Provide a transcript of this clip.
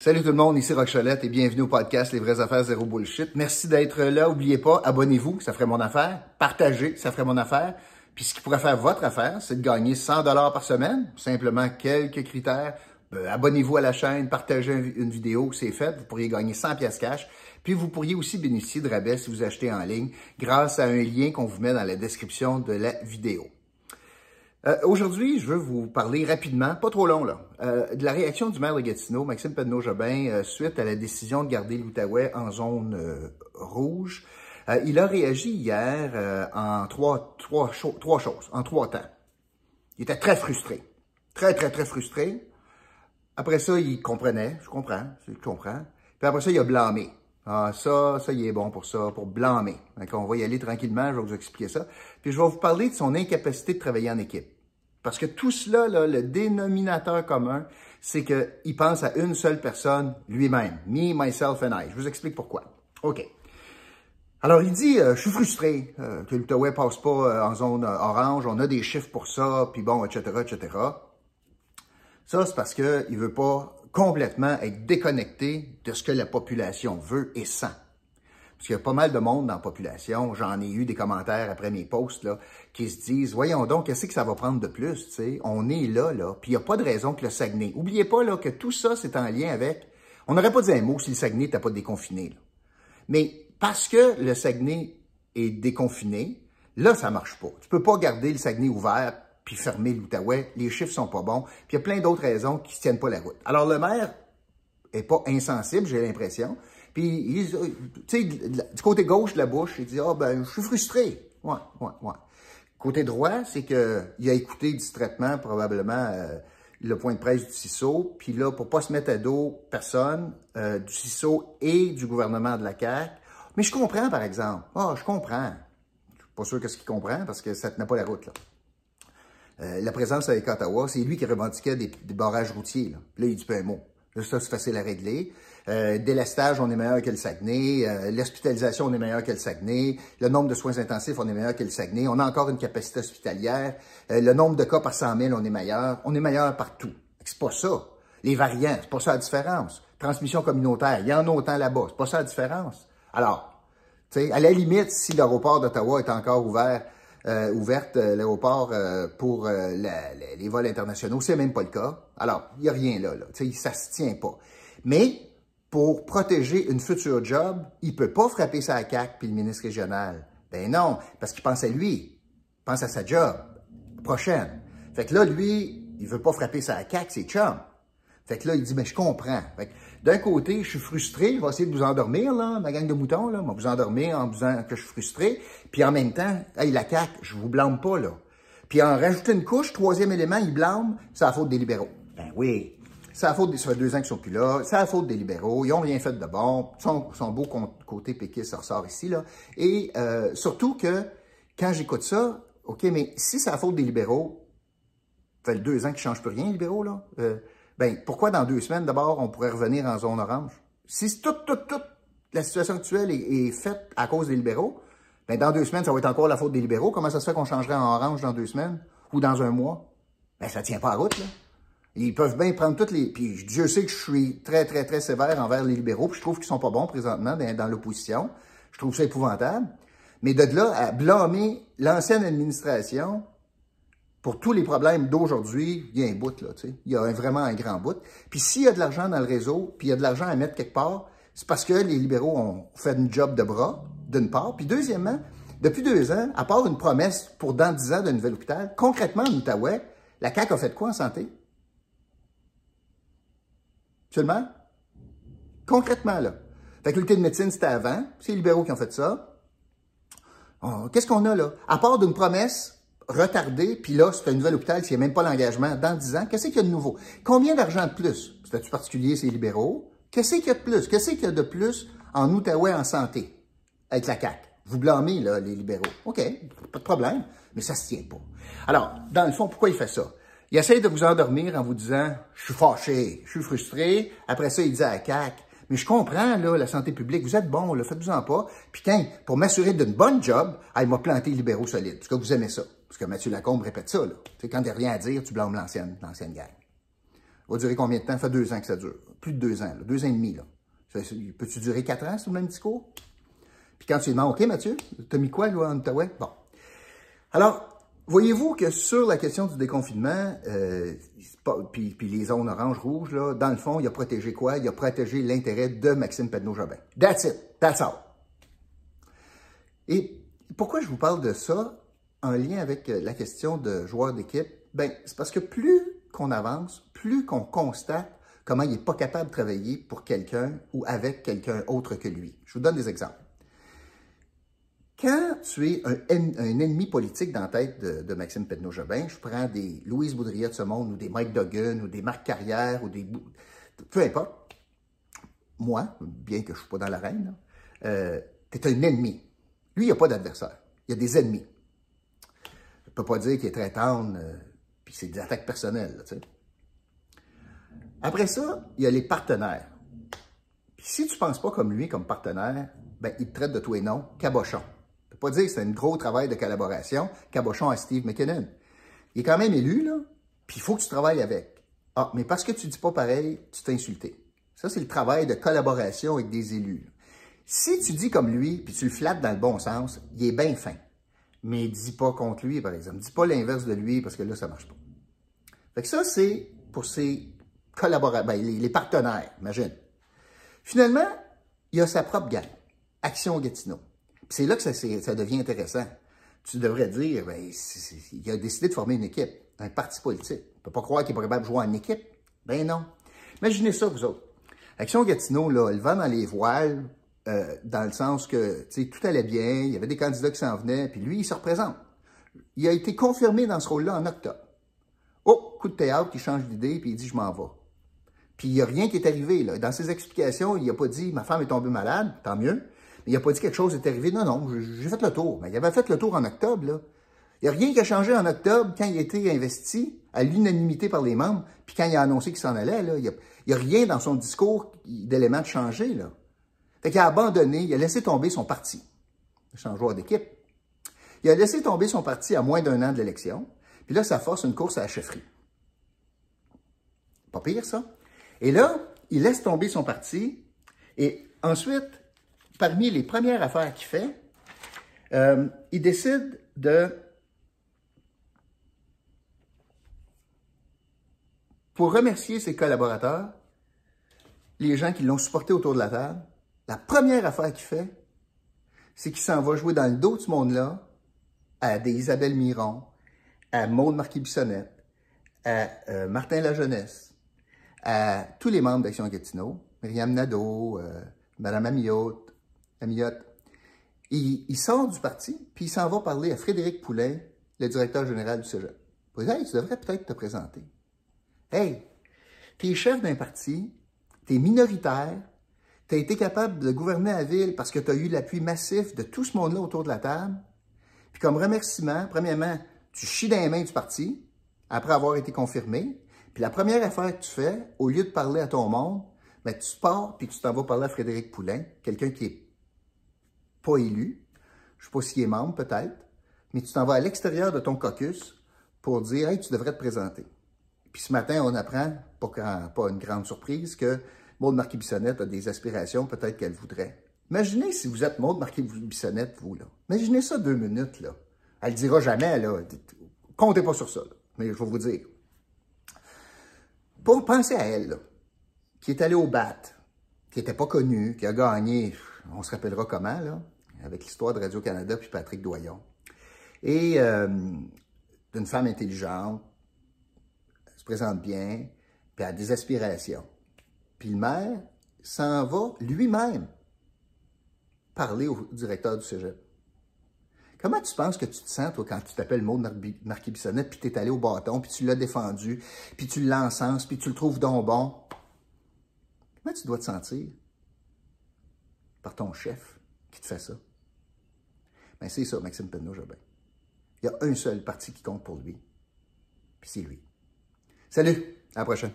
Salut tout le monde, ici Rock Cholette et bienvenue au podcast Les vraies affaires zéro bullshit. Merci d'être là. Oubliez pas, abonnez-vous, ça ferait mon affaire. Partagez, ça ferait mon affaire. Puis ce qui pourrait faire votre affaire, c'est de gagner 100 dollars par semaine. Simplement quelques critères. Euh, abonnez-vous à la chaîne, partagez une vidéo, c'est fait. Vous pourriez gagner 100 pièces cash. Puis vous pourriez aussi bénéficier de rabais si vous achetez en ligne grâce à un lien qu'on vous met dans la description de la vidéo. Euh, aujourd'hui, je veux vous parler rapidement, pas trop long là, euh, de la réaction du maire de Gatineau, Maxime Pedneau-Jobin, euh, suite à la décision de garder l'Outaouais en zone rouge. il a réagi hier en trois, trois, trois choses, en trois temps. Il était très frustré, très, très, très frustré. Après ça, il comprenait, je comprends, je comprends. Puis après ça, il a blâmé. Ah, ça, ça, il est bon pour ça, pour blâmer. Donc, on va y aller tranquillement, je vais vous expliquer ça. Puis je vais vous parler de son incapacité de travailler en équipe. Parce que tout cela, le dénominateur commun, c'est qu'il pense à une seule personne, lui-même. Me, myself and I. Je vous explique pourquoi. OK. Alors, il dit, euh, je suis frustré euh, que l'Outaouais passe pas euh, en zone orange, on a des chiffres pour ça, puis bon, etc., etc. Ça, c'est parce qu'il ne veut pas complètement être déconnecté de ce que la population veut et sent. Parce qu'il y a pas mal de monde dans la population. J'en ai eu des commentaires après mes posts qui se disent Voyons donc, qu'est-ce que ça va prendre de plus? sais? On est là, là. Puis il n'y a pas de raison que le Saguenay. Oubliez pas là, que tout ça, c'est en lien avec. On n'aurait pas dit un mot si le Saguenay n'était pas déconfiné. Là. Mais parce que le Saguenay est déconfiné, là, ça marche pas. Tu peux pas garder le Saguenay ouvert puis fermer l'Outaouais. Les chiffres sont pas bons. Puis il y a plein d'autres raisons qui ne tiennent pas la route. Alors le maire est pas insensible, j'ai l'impression. Puis, tu sais, du côté gauche de la bouche, il dit, ah ben, je suis frustré. Ouais, ouais, ouais. Côté droit, c'est qu'il a écouté distraitement, probablement, euh, le point de presse du CISO. Puis là, pour pas se mettre à dos personne, euh, du CISO et du gouvernement de la CAQ. Mais je comprends, par exemple. Ah, je comprends. Je suis pas sûr qu'est-ce qu'il comprend parce que ça tenait pas la route, là. Euh, la présence avec Ottawa, c'est lui qui revendiquait des, barrages routiers. Là. là, il dit pas un mot. Là, ça, c'est facile à régler. Euh, délestage, on est meilleur que le Saguenay. Euh, l'hospitalisation, on est meilleur que le Saguenay. Le nombre de soins intensifs, on est meilleur que le Saguenay. On a encore une capacité hospitalière. Euh, le nombre de cas par 100 000, on est meilleur. On est meilleur partout. C'est pas ça. Les variants, c'est pas ça la différence. Transmission communautaire, il y en a autant là-bas. C'est pas ça la différence. Alors, tu sais, à la limite, si l'aéroport d'Ottawa est encore ouvert, euh, ouverte, l'aéroport pour les vols internationaux, c'est même pas le cas. Alors, il n'y a rien là, là. Ça se tient pas. Mais pour protéger une future job, il peut pas frapper sa CAC puis le ministre régional. Ben non, parce qu'il pense à lui, il pense à sa job prochaine. Fait que là, lui, il veut pas frapper sa CAC, c'est chum. Fait que là, il dit, mais je comprends. Fait d'un côté, je suis frustré, je vais essayer de vous endormir, là, ma gang de moutons, là, je vais vous endormir en disant que je suis frustré. Puis en même temps, hey, la CAC, je vous blâme pas, là. Puis en rajoutant une couche, troisième élément, il blâme, c'est la faute des libéraux. Ben oui, c'est la faute des, ça fait deux ans qu'ils sont plus là. C'est la faute des libéraux. Ils ont rien fait de bon. Son, son beau côté péquiste ressort ici, là. Et euh, surtout que, quand j'écoute ça, OK, mais si c'est la faute des libéraux, ça fait deux ans qu'ils ne changent plus rien, les libéraux, là. Euh, ben, pourquoi dans deux semaines, d'abord, on pourrait revenir en zone orange? Si toute, toute, toute la situation actuelle est, faite à cause des libéraux, ben, dans deux semaines, ça va être encore la faute des libéraux. Comment ça se fait qu'on changerait en orange dans deux semaines ou dans un mois? Ben, ça tient pas à route, là. Ils peuvent bien prendre toutes les... Puis Dieu sait que je suis très, très, très sévère envers les libéraux, puis je trouve qu'ils sont pas bons présentement dans, l'opposition. Je trouve ça épouvantable. Mais de là à blâmer l'ancienne administration pour tous les problèmes d'aujourd'hui, il y a un bout, là, tu sais. Il y a vraiment un grand bout. Puis s'il y a de l'argent dans le réseau, puis il y a de l'argent à mettre quelque part, c'est parce que les libéraux ont fait une job de bras, d'une part. Puis deuxièmement, depuis deux ans, à part une promesse pour dans dix ans d'un nouvel hôpital, concrètement, en Outaouais, la CAQ a fait quoi en santé? Seulement? Concrètement, là. Faculté de médecine, c'était avant. C'est les libéraux qui ont fait ça. Oh, qu'est-ce qu'on a là? À part d'une promesse retardée, puis là, c'est un nouvel hôpital, s'il n'y a même pas l'engagement dans 10 ans, qu'est-ce qu'il y a de nouveau? Combien d'argent de plus? Statut particulier, c'est libéraux? Qu'est-ce qu'il y a de plus? Qu'est-ce qu'il y a de plus en Outaouais en santé avec la CAQ? Vous blâmez, là, les libéraux. OK, pas de problème, mais ça se tient pas. Alors, dans le fond, pourquoi il fait ça? Il essaie de vous endormir en vous disant « je suis fâché, je suis frustré ». Après ça, il dit à la CAQ « mais je comprends, là, la santé publique, vous êtes bon, là, faites-vous-en pas. Puis pour m'assurer d'une bonne job, il m'a planté libéraux solides. Parce que vous aimez ça. Parce que Mathieu Lacombe répète ça, là. Tu sais, quand t'as rien à dire, tu blâmes l'ancienne, l'ancienne gang. va durer combien de temps? Ça fait deux ans que ça dure. Plus de deux ans, deux ans et demi. Là. Peux-tu durer quatre ans sur le même discours? Puis quand tu lui demandes, OK, Mathieu, t'as mis quoi, là, en Outaouais? Bon. Alors, voyez-vous que sur la question du déconfinement, euh, puis, puis, les zones orange, rouge, là, dans le fond, il a protégé quoi? Il a protégé l'intérêt de Maxime Pedneau-Jobin. That's it. That's all. Et pourquoi je vous parle de ça? En lien avec euh, la question de joueur d'équipe? Ben, c'est parce que plus qu'on avance, plus qu'on constate comment il n'est pas capable de travailler pour quelqu'un ou avec quelqu'un autre que lui. Je vous donne des exemples. Quand tu es un, ennemi politique dans la tête de, Maxime Pedneau-Jobin, je prends des Louise Boudria de ce monde, ou des Mike Duggan, ou des Marc Carrière, ou des... Peu importe. Moi, bien que je ne suis pas dans l'arène, euh, tu es un ennemi. Lui, il n'y a pas d'adversaire. Il y a des ennemis. Peux pas dire qu'il est très tendre, euh, puis c'est des attaques personnelles. Après ça, il y a les partenaires. Puis si tu ne penses pas comme lui, comme partenaire, ben, il te traite de tout et non cabochon pas dire que c'est un gros travail de collaboration, cabochon à Steve McKinnon. Il est quand même élu, là, puis il faut que tu travailles avec. Ah, mais parce que tu dis pas pareil, tu t'es insulté. Ça, c'est le travail de collaboration avec des élus. Si tu dis comme lui, puis tu le flattes dans le bon sens, il est bien fin. Mais dis pas contre lui, par exemple. Dis pas l'inverse de lui, parce que là, ça marche pas. Fait que ça, c'est pour ses collaborateurs, ben, les, partenaires, imagine. Finalement, il a sa propre gang, Action Gatineau c'est là que ça, devient intéressant. Tu devrais dire, ben, il a décidé de former une équipe, un parti politique. On peut pas croire qu'il est capable de jouer en équipe. Ben non. Imaginez ça, vous autres. Action Gatineau, là, elle va dans les voiles, euh, dans le sens que tout allait bien, il y avait des candidats qui s'en venaient, puis lui, il se représente. Il a été confirmé dans ce rôle-là en octobre. Oh, coup de théâtre, il change d'idée, puis il dit « je m'en vais ». Puis il n'y a rien qui est arrivé. Là. Dans ses explications, il n'a pas dit « ma femme est tombée malade », tant mieux il n'a pas dit quelque chose est arrivé. Non, non, j'ai fait le tour. Mais il avait fait le tour en octobre, là. Il n'y a rien qui a changé en octobre quand il a été investi à l'unanimité par les membres, puis quand il a annoncé qu'il s'en allait, là, il n'y a, rien dans son discours d'éléments de changer. Là. Fait qu'il a abandonné, il a laissé tomber son parti. Joueur d'équipe. Il a laissé tomber son parti à moins d'un an de l'élection, puis là, ça force une course à la chefferie. Pas pire, ça. Et là, il laisse tomber son parti, et ensuite, parmi les premières affaires qu'il fait, euh, il décide de, pour remercier ses collaborateurs, les gens qui l'ont supporté autour de la table, la première affaire qu'il fait, c'est qu'il s'en va jouer dans le dos de ce monde-là à des Isabelle Miron, à Maude Marquis-Bissonnette, à euh, Martin Lajeunesse, à tous les membres d'Action Gatineau, Myriam Nadeau, euh, Madame Amiot, Amiotte. Il, sort du parti, puis il s'en va parler à Frédéric Poulain, le directeur général du Cégep. Il dit, hey, tu devrais peut-être te présenter. Hey, tu es chef d'un parti, tu es minoritaire, tu as été capable de gouverner la ville parce que tu as eu l'appui massif de tout ce monde-là autour de la table. Puis comme remerciement, premièrement, tu chies dans les mains du parti après avoir été confirmé. Puis la première affaire que tu fais, au lieu de parler à ton monde, ben, tu pars puis tu t'en vas parler à Frédéric Poulain, quelqu'un qui est pas élu, je ne sais pas s'il est membre peut-être, mais tu t'en vas à l'extérieur de ton caucus pour dire Hey, tu devrais te présenter. Puis ce matin, on apprend, pas, pas une grande surprise, que Maude Marquis-Bissonnette a des aspirations, peut-être qu'elle voudrait. Imaginez si vous êtes Maude Marquis-Bissonnette, vous, là. Imaginez ça deux minutes, là. Elle ne dira jamais, là. Comptez pas sur ça, Mais je vais vous dire. Pour penser à elle, qui est allée au BAT, qui n'était pas connue, qui a gagné on se rappellera comment, là, avec l'histoire de Radio-Canada puis Patrick Doyon. Et euh, d'une femme intelligente, elle se présente bien, puis a des aspirations. Puis le maire s'en va lui-même parler au directeur du cégep. Comment tu penses que tu te sens, toi, quand tu t'appelles Maud Marquis Bissonnette, puis tu es allé au bâton, puis tu l'as défendu, puis tu l'encenses, puis tu le trouves donc bon? Comment tu dois te sentir? par ton chef qui te fait ça? Ben, c'est ça, Maxime Penneau-Jobin. Il y a un seul parti qui compte pour lui, puis c'est lui. Salut, à la prochaine.